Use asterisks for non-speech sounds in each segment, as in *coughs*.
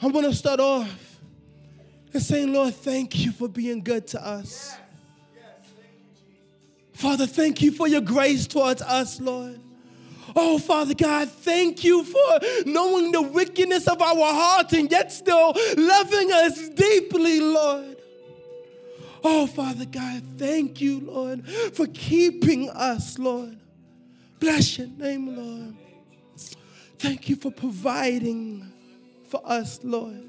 I want to start off and saying, Lord, thank you for being good to us. Father, thank you for your grace towards us, Lord. Oh, Father God, thank you for knowing the wickedness of our hearts and yet still loving us deeply, Lord. Oh, Father God, thank you, Lord, for keeping us, Lord. Bless your name, Lord. Thank you for providing for us, Lord.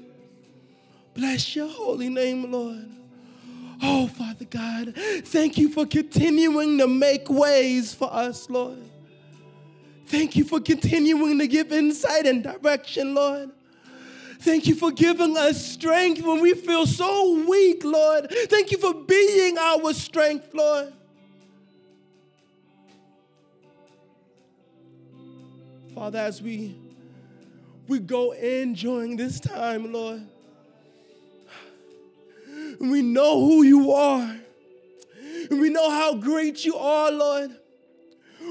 Bless your holy name, Lord. Oh, Father God, thank you for continuing to make ways for us, Lord. Thank you for continuing to give insight and direction, Lord. Thank you for giving us strength when we feel so weak, Lord. Thank you for being our strength, Lord. Father, as we we go in during this time, Lord, we know who you are. We know how great you are, Lord.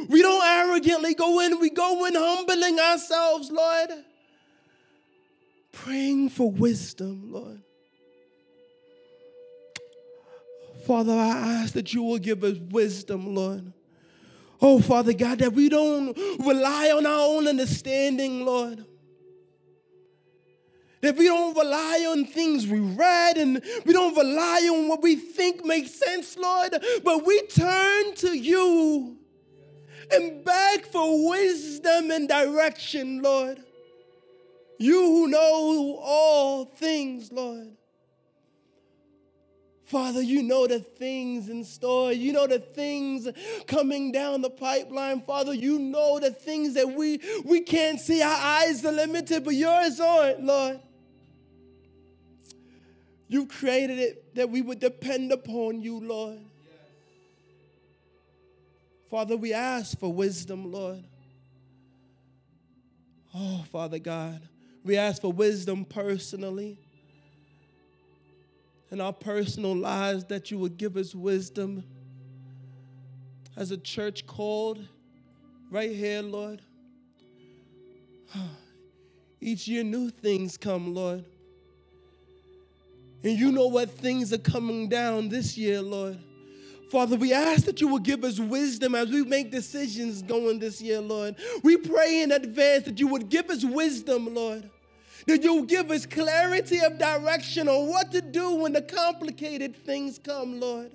We don't arrogantly go in, we go in humbling ourselves, Lord. Praying for wisdom, Lord. Father, I ask that you will give us wisdom, Lord. Oh, Father God, that we don't rely on our own understanding, Lord. That we don't rely on things we read and we don't rely on what we think makes sense, Lord, but we turn to you and beg for wisdom and direction, Lord. You who know all things, Lord. Father, you know the things in store. You know the things coming down the pipeline. Father, you know the things that we, we can't see. Our eyes are limited, but yours aren't, Lord. You created it that we would depend upon you, Lord. Father, we ask for wisdom, Lord. Oh, Father God, we ask for wisdom personally in our personal lives that you would give us wisdom as a church called right here, Lord. *sighs* Each year, new things come, Lord. And you know what things are coming down this year, Lord. Father, we ask that you will give us wisdom as we make decisions going this year, Lord. We pray in advance that you would give us wisdom, Lord. That you'll give us clarity of direction on what to do when the complicated things come, Lord.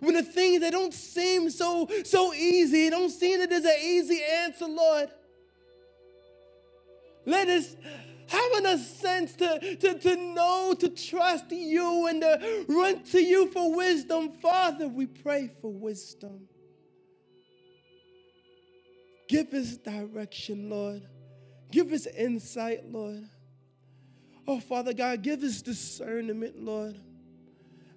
When the things that don't seem so so easy, don't seem that there's an easy answer, Lord. Let us having a sense to, to, to know, to trust you, and to run to you for wisdom. Father, we pray for wisdom. Give us direction, Lord. Give us insight, Lord. Oh, Father God, give us discernment, Lord,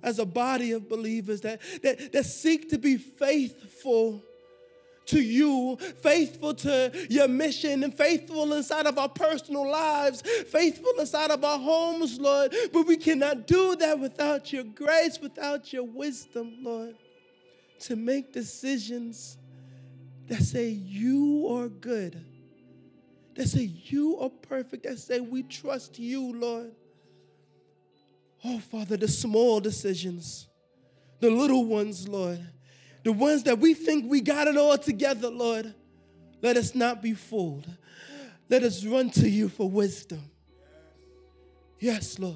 as a body of believers that, that, that seek to be faithful to you, faithful to your mission, and faithful inside of our personal lives, faithful inside of our homes, Lord. But we cannot do that without your grace, without your wisdom, Lord, to make decisions that say you are good, that say you are perfect, that say we trust you, Lord. Oh, Father, the small decisions, the little ones, Lord the ones that we think we got it all together, Lord, let us not be fooled. Let us run to you for wisdom. Yes, Lord.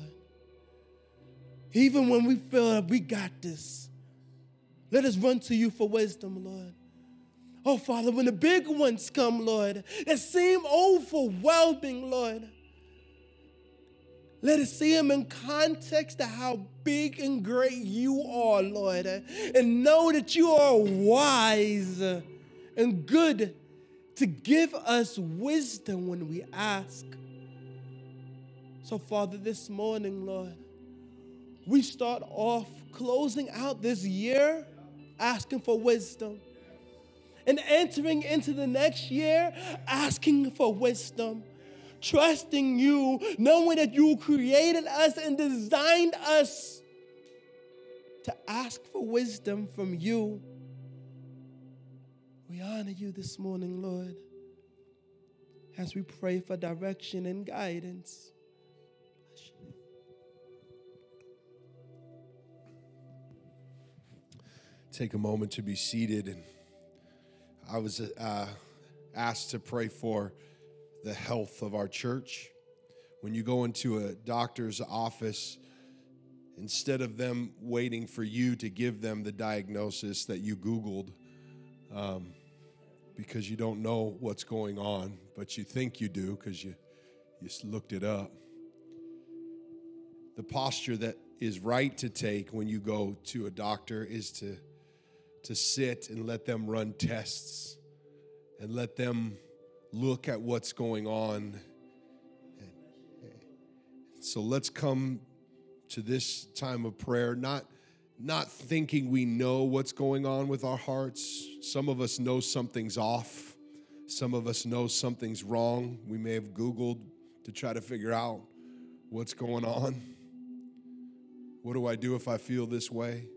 Even when we feel that we got this, let us run to you for wisdom, Lord. Oh, Father, when the big ones come, Lord, that seem overwhelming, Lord, let us see him in context of how big and great you are, Lord. And know that you are wise and good to give us wisdom when we ask. So, Father, this morning, Lord, we start off closing out this year asking for wisdom and entering into the next year asking for wisdom trusting you, knowing that you created us and designed us to ask for wisdom from you. We honor you this morning, Lord, as we pray for direction and guidance. Take a moment to be seated. And I was uh, asked to pray for the health of our church. When you go into a doctor's office, instead of them waiting for you to give them the diagnosis that you Googled, um, because you don't know what's going on, but you think you do because you, you looked it up. The posture that is right to take when you go to a doctor is to, to sit and let them run tests and let them look at what's going on. So let's come to this time of prayer, not, not thinking we know what's going on with our hearts. Some of us know something's off, some of us know something's wrong. We may have Googled to try to figure out what's going on. What do I do if I feel this way?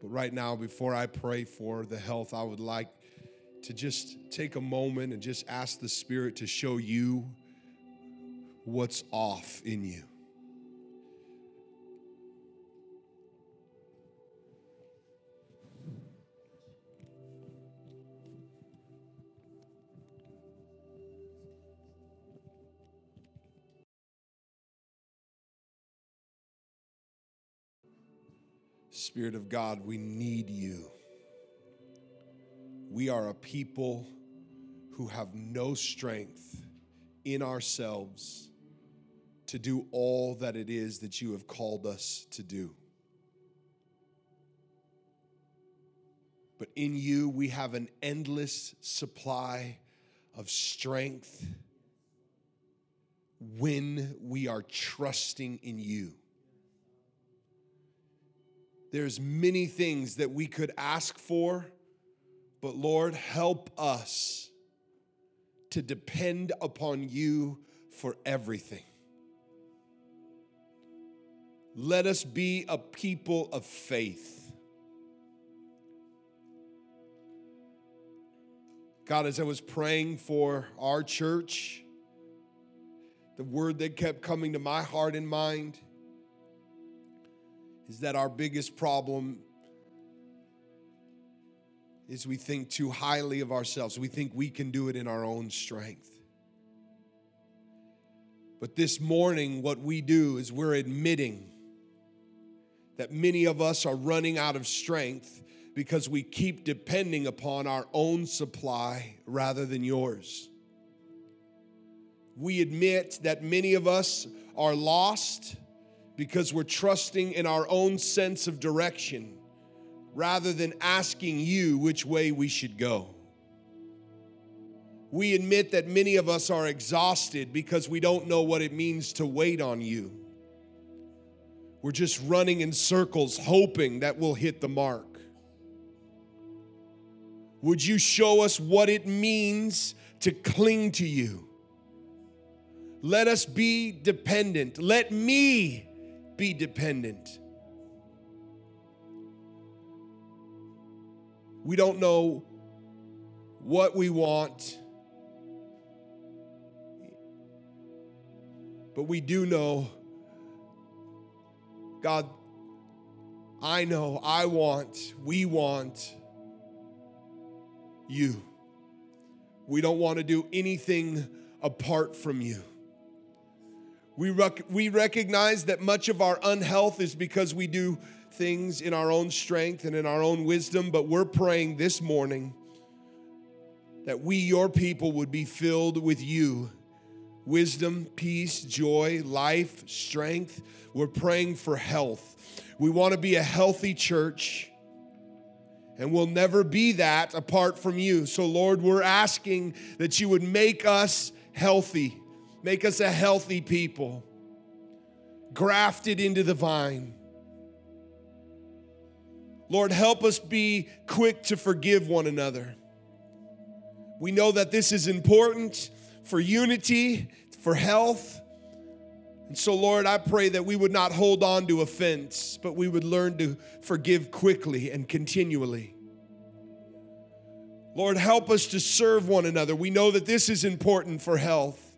But right now, before I pray for the health, I would like to just take a moment and just ask the Spirit to show you what's off in you. Spirit of God, we need you. We are a people who have no strength in ourselves to do all that it is that you have called us to do. But in you, we have an endless supply of strength when we are trusting in you. There's many things that we could ask for, but Lord, help us to depend upon you for everything. Let us be a people of faith. God, as I was praying for our church, the word that kept coming to my heart and mind is that our biggest problem is we think too highly of ourselves. We think we can do it in our own strength. But this morning, what we do is we're admitting that many of us are running out of strength because we keep depending upon our own supply rather than yours. We admit that many of us are lost because we're trusting in our own sense of direction rather than asking you which way we should go. We admit that many of us are exhausted because we don't know what it means to wait on you. We're just running in circles hoping that we'll hit the mark. Would you show us what it means to cling to you? Let us be dependent. Let me be dependent. We don't know what we want, but we do know, God, I know, I want, we want you. We don't want to do anything apart from you. We, rec- we recognize that much of our unhealth is because we do things in our own strength and in our own wisdom, but we're praying this morning that we, your people, would be filled with you wisdom, peace, joy, life, strength. We're praying for health. We want to be a healthy church, and we'll never be that apart from you. So, Lord, we're asking that you would make us healthy Make us a healthy people, grafted into the vine. Lord, help us be quick to forgive one another. We know that this is important for unity, for health. And so, Lord, I pray that we would not hold on to offense, but we would learn to forgive quickly and continually. Lord, help us to serve one another. We know that this is important for health.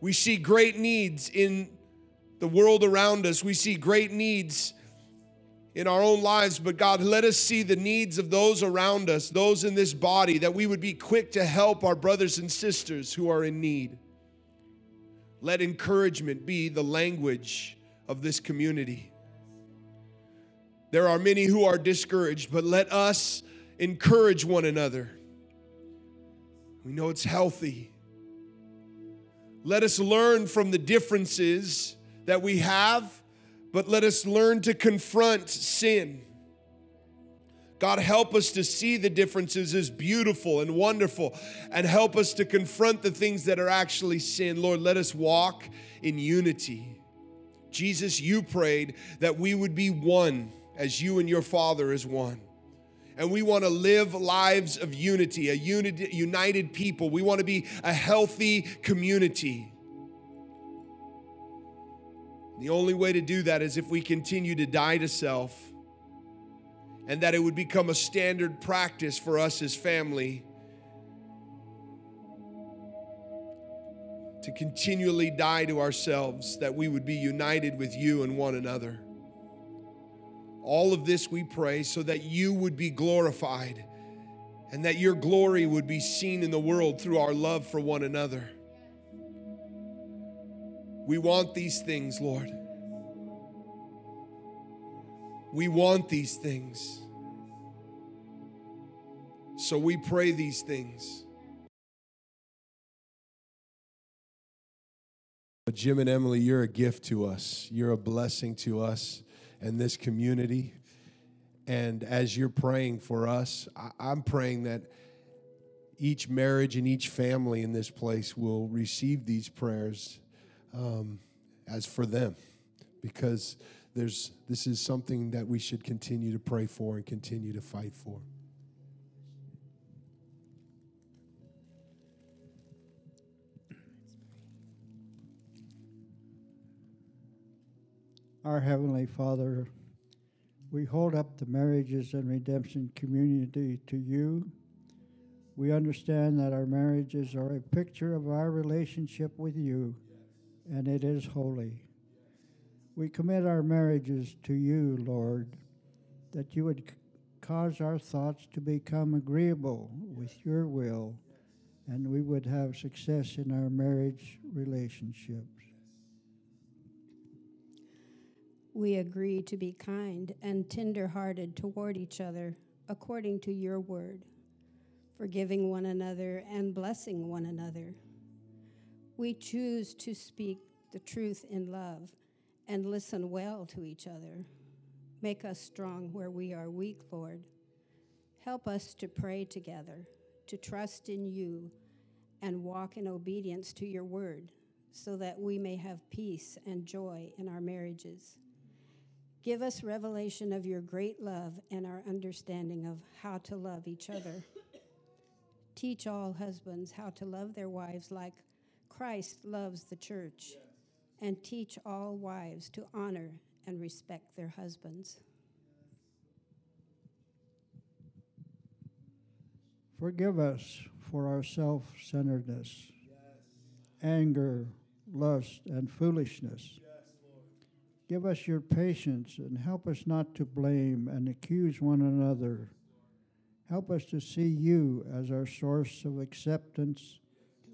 We see great needs in the world around us. We see great needs in our own lives, but God, let us see the needs of those around us, those in this body, that we would be quick to help our brothers and sisters who are in need. Let encouragement be the language of this community. There are many who are discouraged, but let us encourage one another. We know it's healthy. Let us learn from the differences that we have but let us learn to confront sin. God, help us to see the differences as beautiful and wonderful, and help us to confront the things that are actually sin. Lord, let us walk in unity. Jesus, you prayed that we would be one as you and your Father is one. And we want to live lives of unity, a unity, united people. We want to be a healthy community. The only way to do that is if we continue to die to self and that it would become a standard practice for us as family to continually die to ourselves, that we would be united with you and one another. All of this we pray so that you would be glorified and that your glory would be seen in the world through our love for one another. We want these things, Lord. We want these things. So we pray these things. But Jim and Emily, you're a gift to us. You're a blessing to us and this community. And as you're praying for us, I'm praying that each marriage and each family in this place will receive these prayers um, as for them because there's, this is something that we should continue to pray for and continue to fight for. Our Heavenly Father, we hold up the marriages and redemption community to you. We understand that our marriages are a picture of our relationship with you and it is holy. We commit our marriages to you, Lord, that you would cause our thoughts to become agreeable with your will, and we would have success in our marriage relationships. We agree to be kind and tender hearted toward each other according to your word, forgiving one another and blessing one another we choose to speak the truth in love and listen well to each other. Make us strong where we are weak, Lord. Help us to pray together, to trust in you, and walk in obedience to your word, so that we may have peace and joy in our marriages. Give us revelation of your great love and our understanding of how to love each other. *coughs* Teach all husbands how to love their wives like Christ loves the church, and teach all wives to honor and respect their husbands. Forgive us for our self centeredness, anger, lust, and foolishness. Give us your patience and help us not to blame and accuse one another. Help us to see you as our source of acceptance,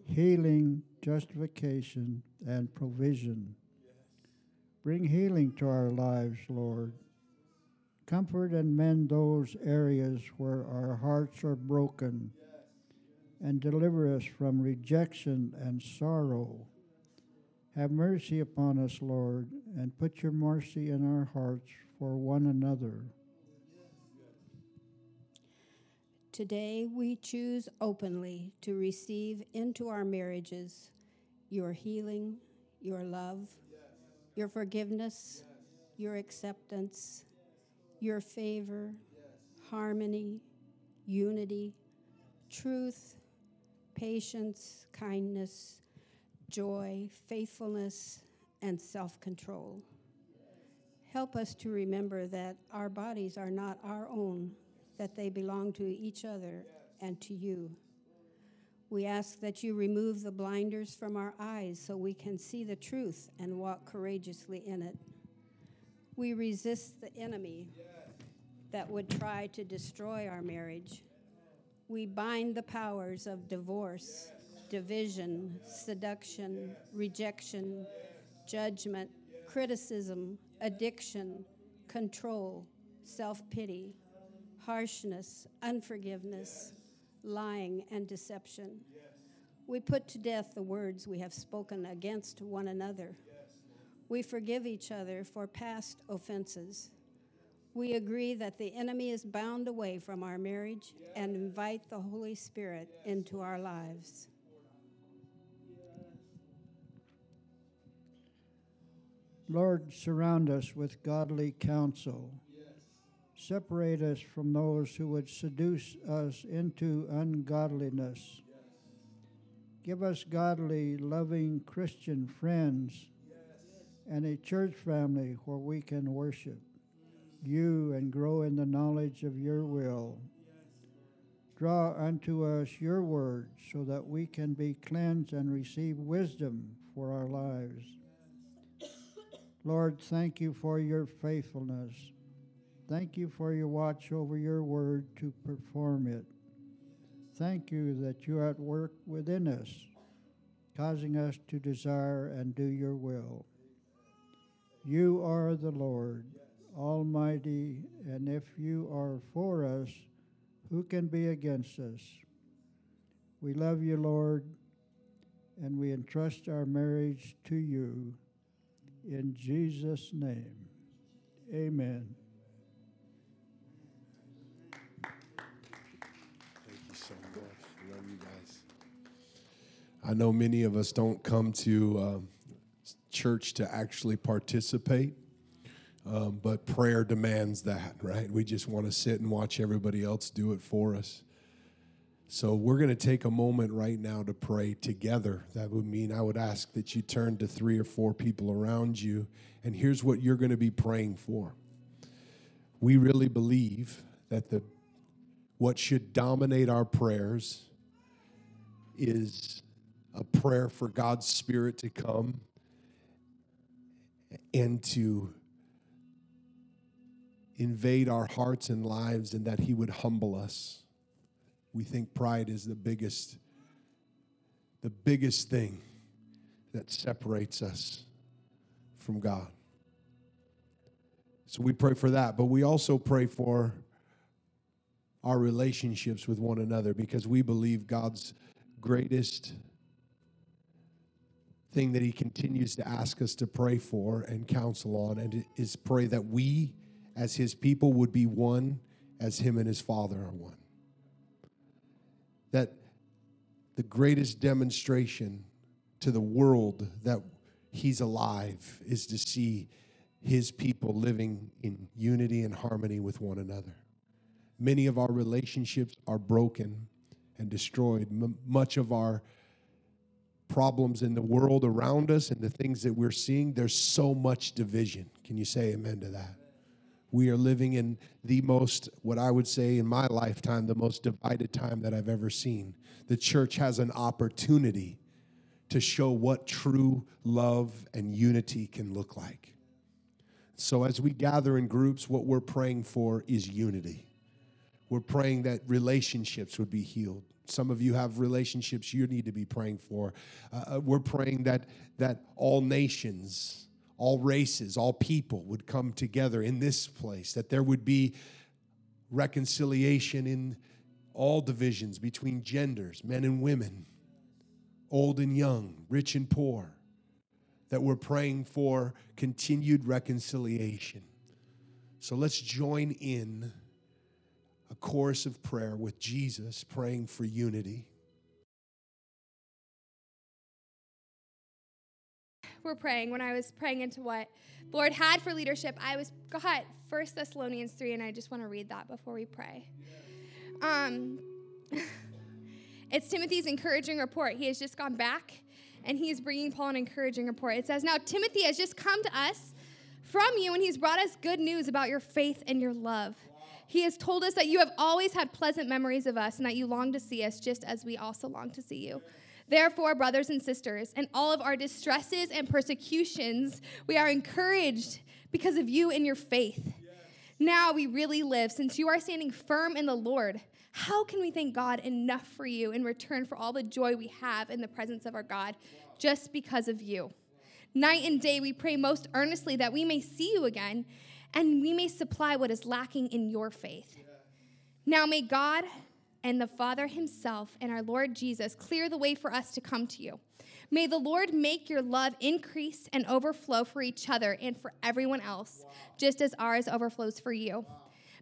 healing, justification, and provision. Bring healing to our lives, Lord. Comfort and mend those areas where our hearts are broken, and deliver us from rejection and sorrow. Have mercy upon us, Lord, and put your mercy in our hearts for one another. Today, we choose openly to receive into our marriages your healing, your love, your forgiveness, your acceptance, your favor, harmony, unity, truth, patience, kindness, joy, faithfulness, and self control. Help us to remember that our bodies are not our own that they belong to each other and to you. We ask that you remove the blinders from our eyes so we can see the truth and walk courageously in it. We resist the enemy that would try to destroy our marriage. We bind the powers of divorce, division, seduction, rejection, judgment, criticism, addiction, control, self pity, harshness, unforgiveness, lying, and deception. We put to death the words we have spoken against one another. We forgive each other for past offenses. We agree that the enemy is bound away from our marriage and invite the Holy Spirit into our lives. Lord, surround us with godly counsel. Separate us from those who would seduce us into ungodliness. Give us godly, loving Christian friends and a church family where we can worship you and grow in the knowledge of your will. Draw unto us your word so that we can be cleansed and receive wisdom for our lives. Lord, thank you for your faithfulness. Thank you for your watch over your word to perform it. Thank you that you are at work within us, causing us to desire and do your will. You are the Lord, Almighty, and if you are for us, who can be against us? We love you, Lord, and we entrust our marriage to you. In Jesus' name, amen. Thank you so much. I love you guys. I know many of us don't come to um, church to actually participate, um, but prayer demands that, right? We just want to sit and watch everybody else do it for us. So we're going to take a moment right now to pray together. That would mean I would ask that you turn to three or four people around you, and here's what you're going to be praying for. We really believe that the what should dominate our prayers is a prayer for God's Spirit to come and to invade our hearts and lives, and that He would humble us. We think pride is the biggest, the biggest thing that separates us from God. So we pray for that, but we also pray for our relationships with one another because we believe God's greatest thing that He continues to ask us to pray for and counsel on, and is pray that we, as His people, would be one as Him and His Father are one. That the greatest demonstration to the world that He's alive is to see His people living in unity and harmony with one another. Many of our relationships are broken and destroyed. M- much of our problems in the world around us and the things that we're seeing, there's so much division. Can you say amen to that? We are living in the most, what I would say in my lifetime, the most divided time that I've ever seen. The church has an opportunity to show what true love and unity can look like. So, as we gather in groups, what we're praying for is unity. We're praying that relationships would be healed. Some of you have relationships you need to be praying for. Uh, we're praying that that all nations, all races, all people would come together in this place. That there would be reconciliation in all divisions between genders, men and women, old and young, rich and poor. That we're praying for continued reconciliation. So let's join in a chorus of prayer with Jesus praying for unity. We're praying. When I was praying into what Lord had for leadership, I was got First Thessalonians 3, and I just want to read that before we pray. Um, *laughs* it's Timothy's encouraging report. He has just gone back and he's bringing Paul an encouraging report. It says, Now Timothy has just come to us from you, and he's brought us good news about your faith and your love. He has told us that you have always had pleasant memories of us and that you long to see us just as we also long to see you. Therefore, brothers and sisters, in all of our distresses and persecutions, we are encouraged because of you and your faith. Now we really live since you are standing firm in the Lord. How can we thank God enough for you in return for all the joy we have in the presence of our God just because of you? Night and day we pray most earnestly that we may see you again and we may supply what is lacking in your faith. Now may God and the Father himself and our Lord Jesus clear the way for us to come to you. May the Lord make your love increase and overflow for each other and for everyone else, just as ours overflows for you.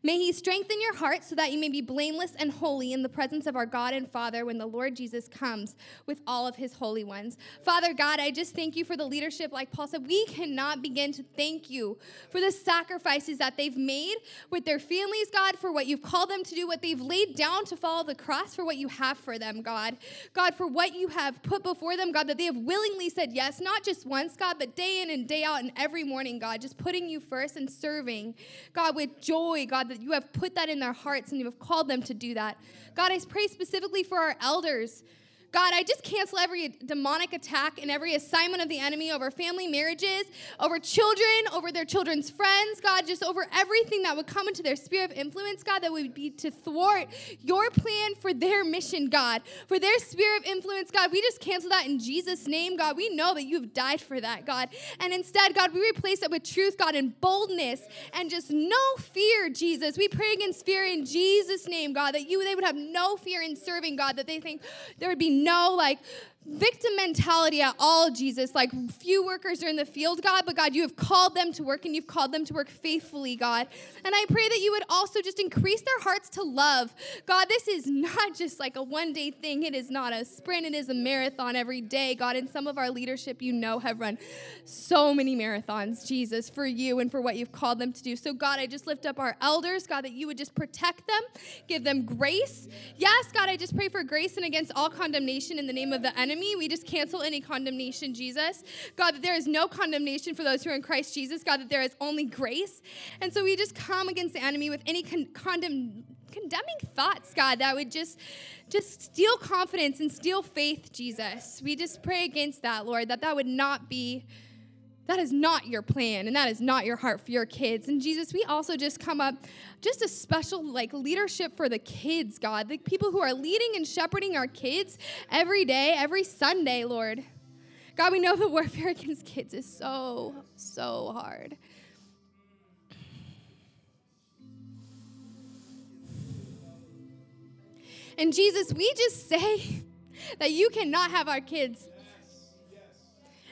May he strengthen your heart so that you may be blameless and holy in the presence of our God and Father when the Lord Jesus comes with all of his holy ones. Father God, I just thank you for the leadership. Like Paul said, we cannot begin to thank you for the sacrifices that they've made with their families, God, for what you've called them to do, what they've laid down to follow the cross, for what you have for them, God. God, for what you have put before them, God, that they have willingly said yes, not just once, God, but day in and day out and every morning, God, just putting you first and serving, God, with joy, God that you have put that in their hearts and you have called them to do that. God, I pray specifically for our elders. God, I just cancel every demonic attack and every assignment of the enemy over family marriages, over children, over their children's friends, God, just over everything that would come into their sphere of influence, God, that would be to thwart your plan for their mission, God, for their sphere of influence, God. We just cancel that in Jesus' name, God. We know that you have died for that, God. And instead, God, we replace it with truth, God, and boldness and just no fear, Jesus. We pray against fear in Jesus' name, God, that you they would have no fear in serving, God, that they think there would be no like victim mentality at all, Jesus. Like few workers are in the field, God, but God, you have called them to work and you've called them to work faithfully, God. And I pray that you would also just increase their hearts to love. God, this is not *laughs* just like a one day thing, it is not a sprint, it is a marathon every day, God. And some of our leadership, you know, have run so many marathons, Jesus, for you and for what you've called them to do. So, God, I just lift up our elders, God, that you would just protect them, give them grace. Yes, God, I just pray for grace and against all condemnation in the name of the enemy enemy. We just cancel any condemnation, Jesus. God, that there is no condemnation for those who are in Christ Jesus. God, that there is only grace. And so we just come against the enemy with any con- condemn condemning thoughts, God, that would just just steal confidence and steal faith, Jesus. We just pray against that, Lord, that that would not be that is not your plan and that is not your heart for your kids. And Jesus, we also just come up just a special like leadership for the kids, God. The people who are leading and shepherding our kids every day, every Sunday, Lord. God, we know the warfare against kids is so, so hard. And Jesus, we just say *laughs* that you cannot have our kids.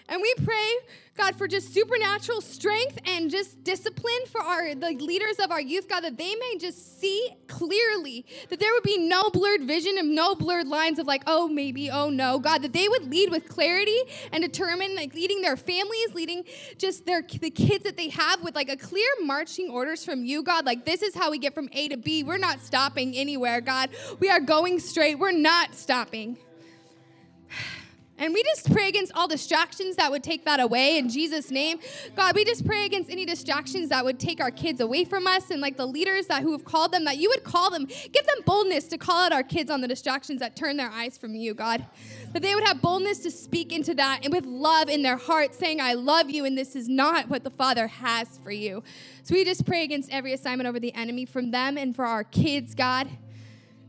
And we pray God, for just supernatural strength and just discipline for our the leaders of our youth, God, that they may just see clearly that there would be no blurred vision and no blurred lines of like, oh, maybe, oh no, God, that they would lead with clarity and determine, like leading their families, leading just their the kids that they have with like a clear marching orders from you, God. Like this is how we get from A to B. We're not stopping anywhere, God. We are going straight. We're not stopping. And we just pray against all distractions that would take that away in Jesus' name. God, we just pray against any distractions that would take our kids away from us and like the leaders that who have called them, that you would call them, give them boldness to call out our kids on the distractions that turn their eyes from you, God. That they would have boldness to speak into that and with love in their heart, saying, I love you, and this is not what the Father has for you. So we just pray against every assignment over the enemy from them and for our kids, God.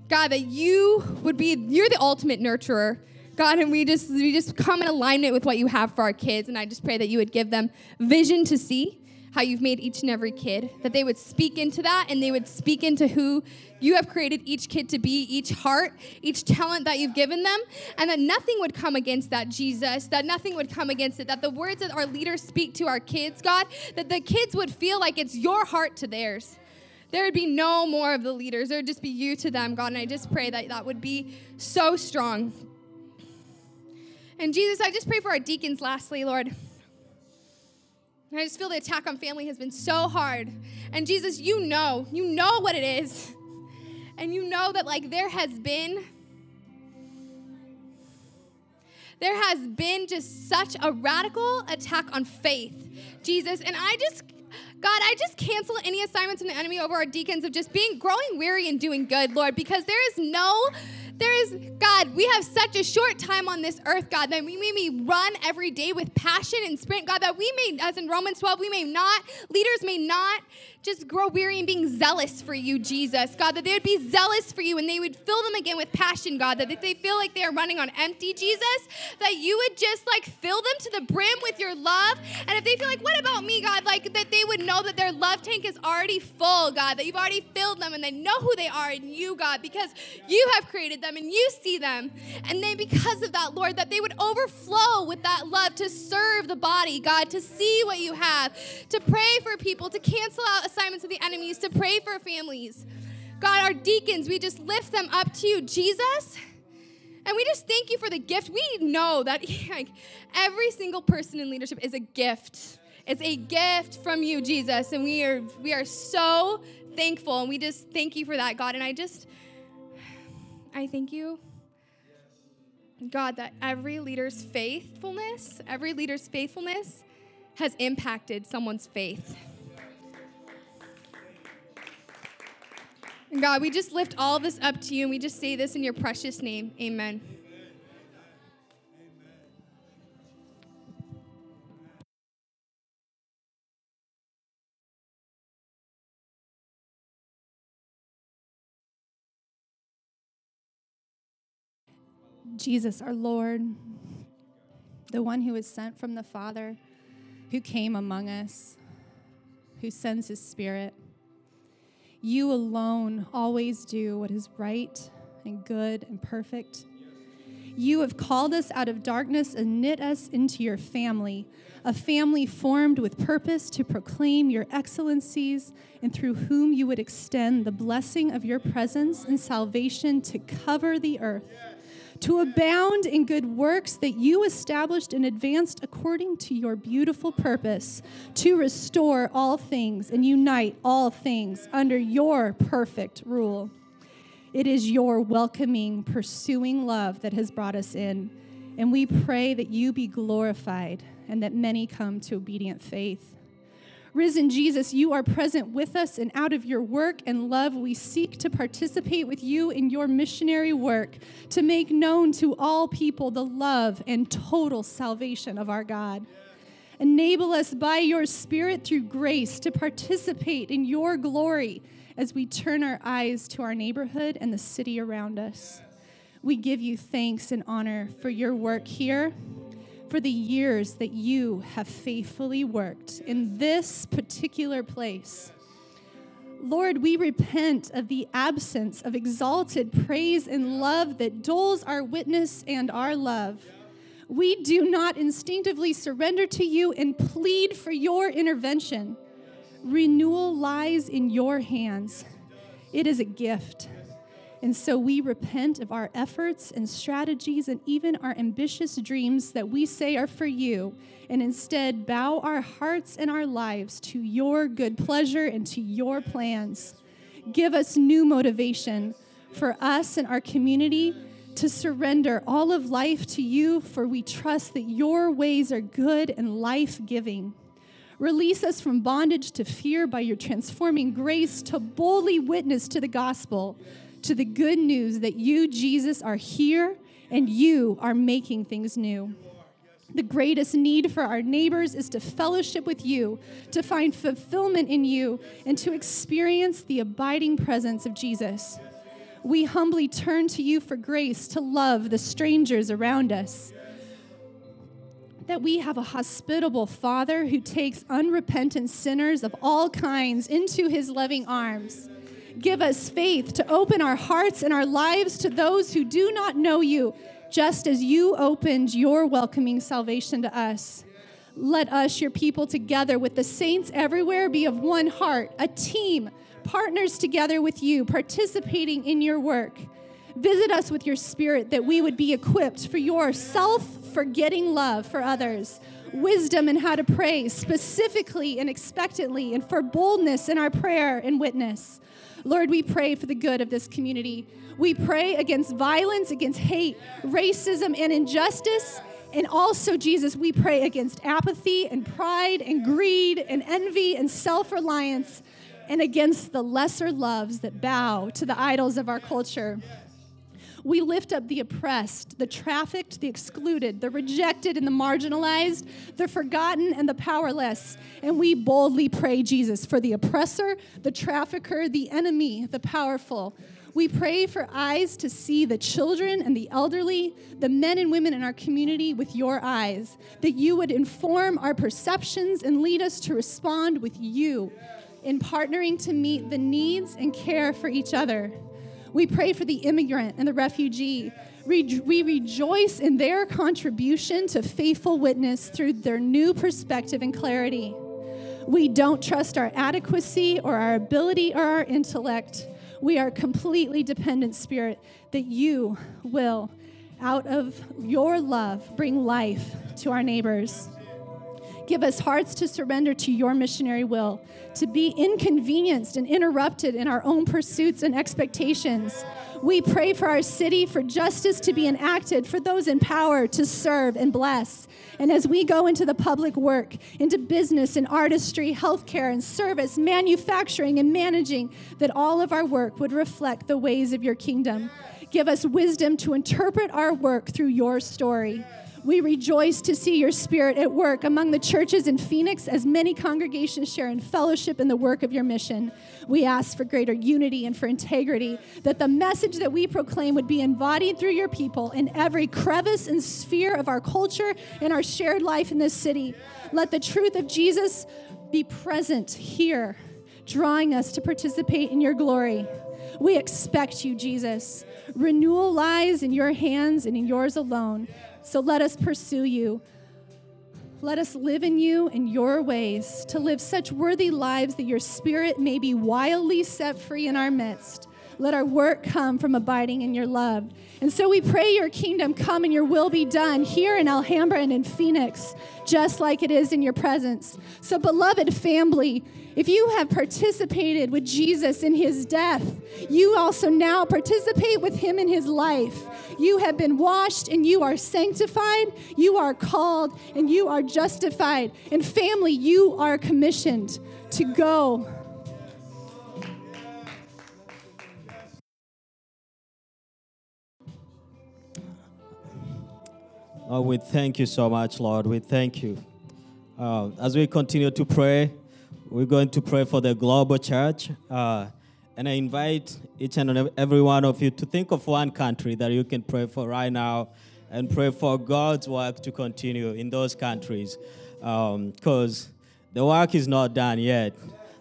God, that you would be, you're the ultimate nurturer. God, and we just we just come in alignment with what you have for our kids. And I just pray that you would give them vision to see how you've made each and every kid, that they would speak into that and they would speak into who you have created each kid to be, each heart, each talent that you've given them, and that nothing would come against that, Jesus, that nothing would come against it, that the words that our leaders speak to our kids, God, that the kids would feel like it's your heart to theirs. There would be no more of the leaders. There would just be you to them, God. And I just pray that that would be so strong. And Jesus, I just pray for our deacons lastly, Lord. I just feel the attack on family has been so hard. And Jesus, you know, you know what it is. And you know that, like, there has been, there has been just such a radical attack on faith, Jesus. And I just, God, I just cancel any assignments from the enemy over our deacons of just being growing weary and doing good, Lord, because there is no there is, God, we have such a short time on this earth, God, that we may run every day with passion and sprint, God, that we may, as in Romans 12, we may not, leaders may not just grow weary in being zealous for you, Jesus. God, that they would be zealous for you and they would fill them again with passion, God, that if they feel like they are running on empty, Jesus, that you would just like fill them to the brim with your love. And if they feel like, what about me, God, like that they would know that their love tank is already full, God, that you've already filled them and they know who they are in you, God, because you have created them and you see them. And then because of that, Lord, that they would overflow with that love to serve the body, God, to see what you have, to pray for people, to cancel out assignments of the enemies, to pray for families. God, our deacons, we just lift them up to you, Jesus. And we just thank you for the gift. We know that *laughs* like, every single person in leadership is a gift. It's a gift from you, Jesus. And we are we are so thankful. And we just thank you for that, God. And I just I thank you. God, that every leader's faithfulness, every leader's faithfulness has impacted someone's faith. And God, we just lift all this up to you and we just say this in your precious name. Amen. Jesus, our Lord, the one who was sent from the Father, who came among us, who sends his Spirit. You alone always do what is right and good and perfect. You have called us out of darkness and knit us into your family, a family formed with purpose to proclaim your excellencies and through whom you would extend the blessing of your presence and salvation to cover the earth to abound in good works that you established and advanced according to your beautiful purpose, to restore all things and unite all things under your perfect rule. It is your welcoming, pursuing love that has brought us in, and we pray that you be glorified and that many come to obedient faith. Risen Jesus, you are present with us, and out of your work and love, we seek to participate with you in your missionary work to make known to all people the love and total salvation of our God. Enable us by your Spirit through grace to participate in your glory as we turn our eyes to our neighborhood and the city around us. We give you thanks and honor for your work here for the years that you have faithfully worked in this particular place. Lord, we repent of the absence of exalted praise and love that dulls our witness and our love. We do not instinctively surrender to you and plead for your intervention. Renewal lies in your hands, it is a gift. And so we repent of our efforts and strategies and even our ambitious dreams that we say are for you, and instead bow our hearts and our lives to your good pleasure and to your plans. Give us new motivation for us and our community to surrender all of life to you, for we trust that your ways are good and life giving. Release us from bondage to fear by your transforming grace to boldly witness to the gospel to the good news that you, Jesus, are here and you are making things new. The greatest need for our neighbors is to fellowship with you, to find fulfillment in you, and to experience the abiding presence of Jesus. We humbly turn to you for grace to love the strangers around us. That we have a hospitable Father who takes unrepentant sinners of all kinds into his loving arms Give us faith to open our hearts and our lives to those who do not know you, just as you opened your welcoming salvation to us. Let us, your people, together with the saints everywhere, be of one heart, a team, partners together with you, participating in your work. Visit us with your spirit that we would be equipped for your self forgetting love for others, wisdom in how to pray specifically and expectantly, and for boldness in our prayer and witness. Lord, we pray for the good of this community. We pray against violence, against hate, racism, and injustice. And also, Jesus, we pray against apathy and pride and greed and envy and self reliance and against the lesser loves that bow to the idols of our culture. We lift up the oppressed, the trafficked, the excluded, the rejected and the marginalized, the forgotten and the powerless. And we boldly pray, Jesus, for the oppressor, the trafficker, the enemy, the powerful. We pray for eyes to see the children and the elderly, the men and women in our community with your eyes, that you would inform our perceptions and lead us to respond with you in partnering to meet the needs and care for each other. We pray for the immigrant and the refugee. We, rejoice in their contribution to faithful witness through their new perspective and clarity. We don't trust our adequacy or our ability or our intellect. We are completely dependent, Spirit, that you will, out of your love, bring life to our neighbors. Give us hearts to surrender to your missionary will, to be inconvenienced and interrupted in our own pursuits and expectations. We pray for our city, for justice to be enacted, for those in power to serve and bless. And as we go into the public work, into business and artistry, healthcare and service, manufacturing and managing, that all of our work would reflect the ways of your kingdom. Give us wisdom to interpret our work through your story. We rejoice to see your spirit at work among the churches in Phoenix as many congregations share in fellowship in the work of your mission. We ask for greater unity and for integrity, that the message that we proclaim would be embodied through your people in every crevice and sphere of our culture and our shared life in this city. Let the truth of Jesus be present here, drawing us to participate in your glory. We expect you, Jesus. Renewal lies in your hands and in yours alone. So let us pursue you. Let us live in you in your ways, to live such worthy lives that your spirit may be wildly set free in our midst. Let our work come from abiding in your love. And so we pray your kingdom come and your will be done here in Alhambra and in Phoenix, just like it is in your presence. So, beloved family, if you have participated with Jesus in his death, you also now participate with him in his life. You have been washed and you are sanctified, you are called and you are justified. And family, you are commissioned to go Oh, we thank you so much, Lord. We thank you. Uh, as we continue to pray, we're going to pray for the global church. Uh, and I invite each and every one of you to think of one country that you can pray for right now and pray for God's work to continue in those countries. Because um, the work is not done yet.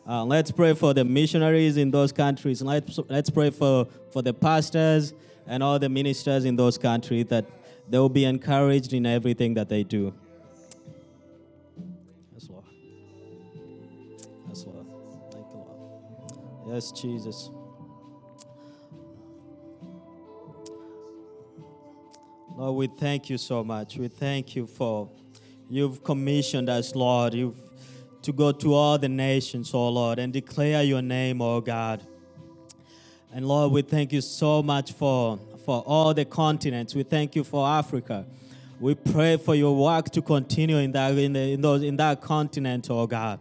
Uh, let's pray for the missionaries in those countries. Let's, let's pray for, for the pastors and all the ministers in those countries that they will be encouraged in everything that they do. Yes, Jesus. Lord, we thank you so much. We thank you for you've commissioned us, Lord. You've to go to all the nations, oh Lord, and declare your name, oh God. And Lord, we thank you so much for for all the continents. We thank you for Africa. We pray for your work to continue in that, in, the, in, those, in that continent, oh God.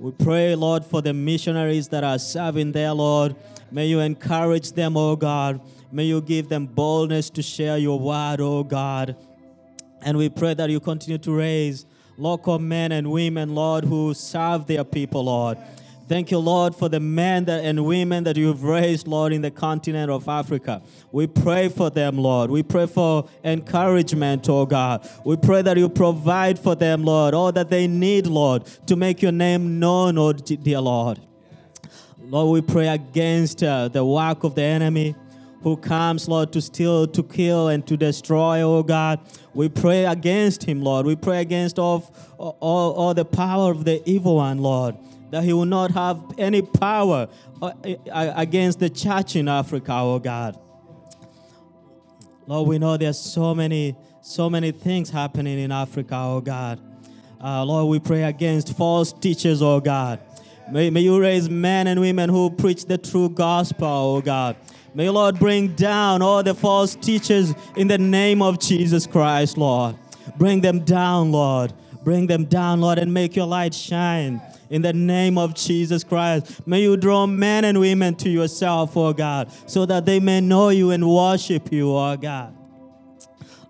We pray, Lord, for the missionaries that are serving there, Lord. May you encourage them, oh God. May you give them boldness to share your word, oh God. And we pray that you continue to raise local men and women, Lord, who serve their people, Lord. Thank you, Lord, for the men that, and women that you've raised, Lord, in the continent of Africa. We pray for them, Lord. We pray for encouragement, oh God. We pray that you provide for them, Lord, all that they need, Lord, to make your name known, oh dear Lord. Lord, we pray against uh, the work of the enemy who comes, Lord, to steal, to kill, and to destroy, oh God. We pray against him, Lord. We pray against all, all, all the power of the evil one, Lord that he will not have any power uh, against the church in Africa, oh God. Lord, we know there's so many, so many things happening in Africa, oh God. Uh, Lord, we pray against false teachers, oh God. May, may you raise men and women who preach the true gospel, oh God. May Lord, bring down all the false teachers in the name of Jesus Christ, Lord. Bring them down, Lord. Bring them down, Lord, and make your light shine In the name of Jesus Christ, may you draw men and women to yourself, oh God, so that they may know you and worship you, oh God.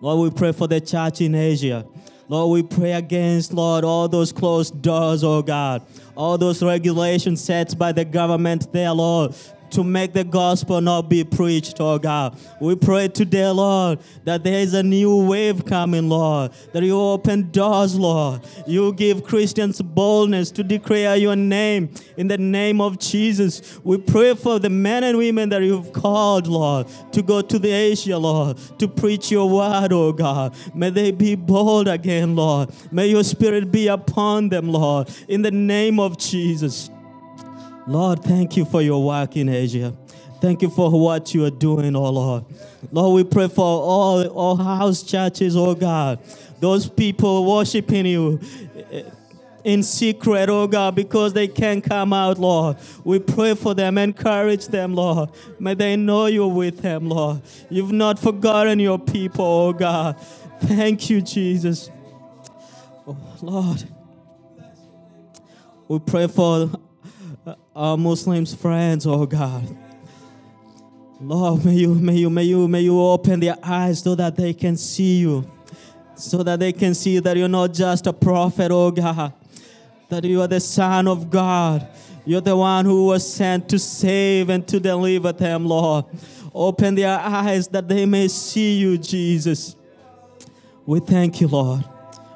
Lord, we pray for the church in Asia. Lord, we pray against, Lord, all those closed doors, oh God, all those regulations set by the government there, Lord, to make the gospel not be preached, oh God. We pray today, Lord, that there is a new wave coming, Lord, that you open doors, Lord. You give Christians boldness to declare your name in the name of Jesus. We pray for the men and women that you've called, Lord, to go to the Asia, Lord, to preach your word, oh God. May they be bold again, Lord. May your spirit be upon them, Lord, in the name of Jesus. Lord, thank you for your work in Asia. Thank you for what you are doing, oh Lord. Lord, we pray for all, all house churches, oh God. Those people worshiping you in secret, oh God, because they can't come out, Lord. We pray for them, encourage them, Lord. May they know you're with them, Lord. You've not forgotten your people, oh God. Thank you, Jesus. Oh, Lord, we pray for our Muslims friends, oh God. Lord, may you, may you, may you, may you open their eyes so that they can see you, so that they can see that you're not just a prophet, oh God, that you are the Son of God. You're the one who was sent to save and to deliver them, Lord. Open their eyes that they may see you, Jesus. We thank you, Lord.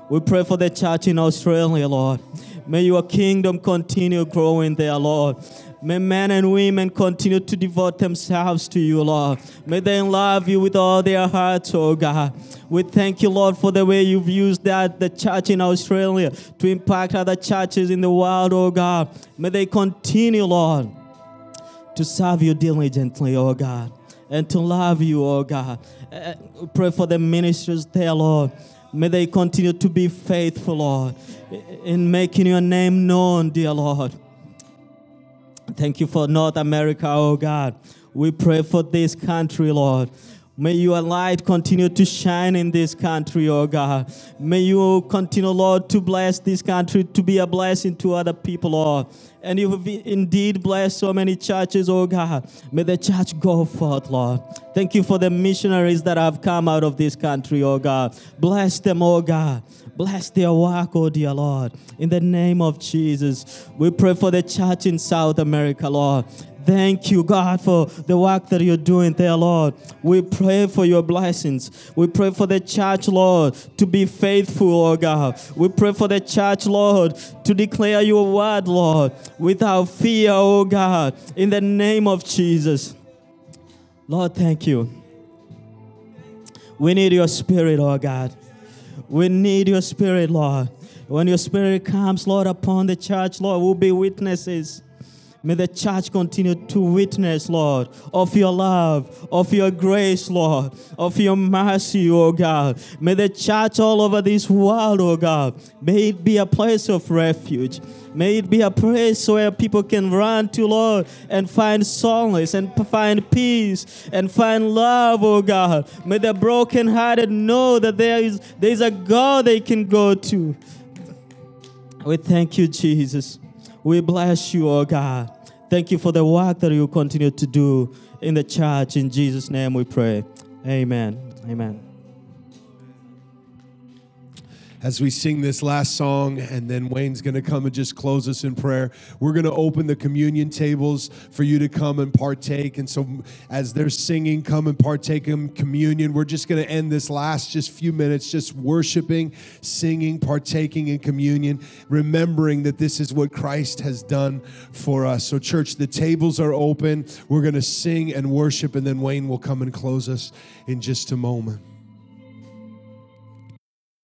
We pray for the church in Australia, Lord. May your kingdom continue growing there, Lord. May men and women continue to devote themselves to you, Lord. May they love you with all their hearts, oh God. We thank you, Lord, for the way you've used that the church in Australia to impact other churches in the world, oh God. May they continue, Lord, to serve you diligently, oh God, and to love you, oh God. Uh, pray for the ministers there, Lord. May they continue to be faithful, Lord, in making your name known, dear Lord. Thank you for North America, oh God. We pray for this country, Lord. May your light continue to shine in this country, oh God. May you continue, Lord, to bless this country, to be a blessing to other people, Lord. And you have indeed blessed so many churches, oh God. May the church go forth, Lord. Thank you for the missionaries that have come out of this country, oh God. Bless them, oh God. Bless their work, oh dear Lord. In the name of Jesus, we pray for the church in South America, Lord. Thank you, God, for the work that you're doing there, Lord. We pray for your blessings. We pray for the church, Lord, to be faithful, oh God. We pray for the church, Lord, to declare your word, Lord, without fear, oh God, in the name of Jesus. Lord, thank you. We need your spirit, oh God. We need your spirit, Lord. When your spirit comes, Lord, upon the church, Lord, we'll be witnesses. May the church continue to witness, Lord, of your love, of your grace, Lord, of your mercy, oh God. May the church all over this world, oh God, may it be a place of refuge. May it be a place where people can run to, Lord, and find solace and find peace and find love, oh God. May the brokenhearted know that there is, there is a God they can go to. We thank you, Jesus. We bless you, oh God. Thank you for the work that you continue to do in the church. In Jesus' name we pray. Amen. Amen. As we sing this last song, and then Wayne's going to come and just close us in prayer. We're going to open the communion tables for you to come and partake. And so, as they're singing, come and partake in communion. We're just going to end this last just few minutes just worshiping, singing, partaking in communion, remembering that this is what Christ has done for us. So, church, the tables are open. We're going to sing and worship, and then Wayne will come and close us in just a moment.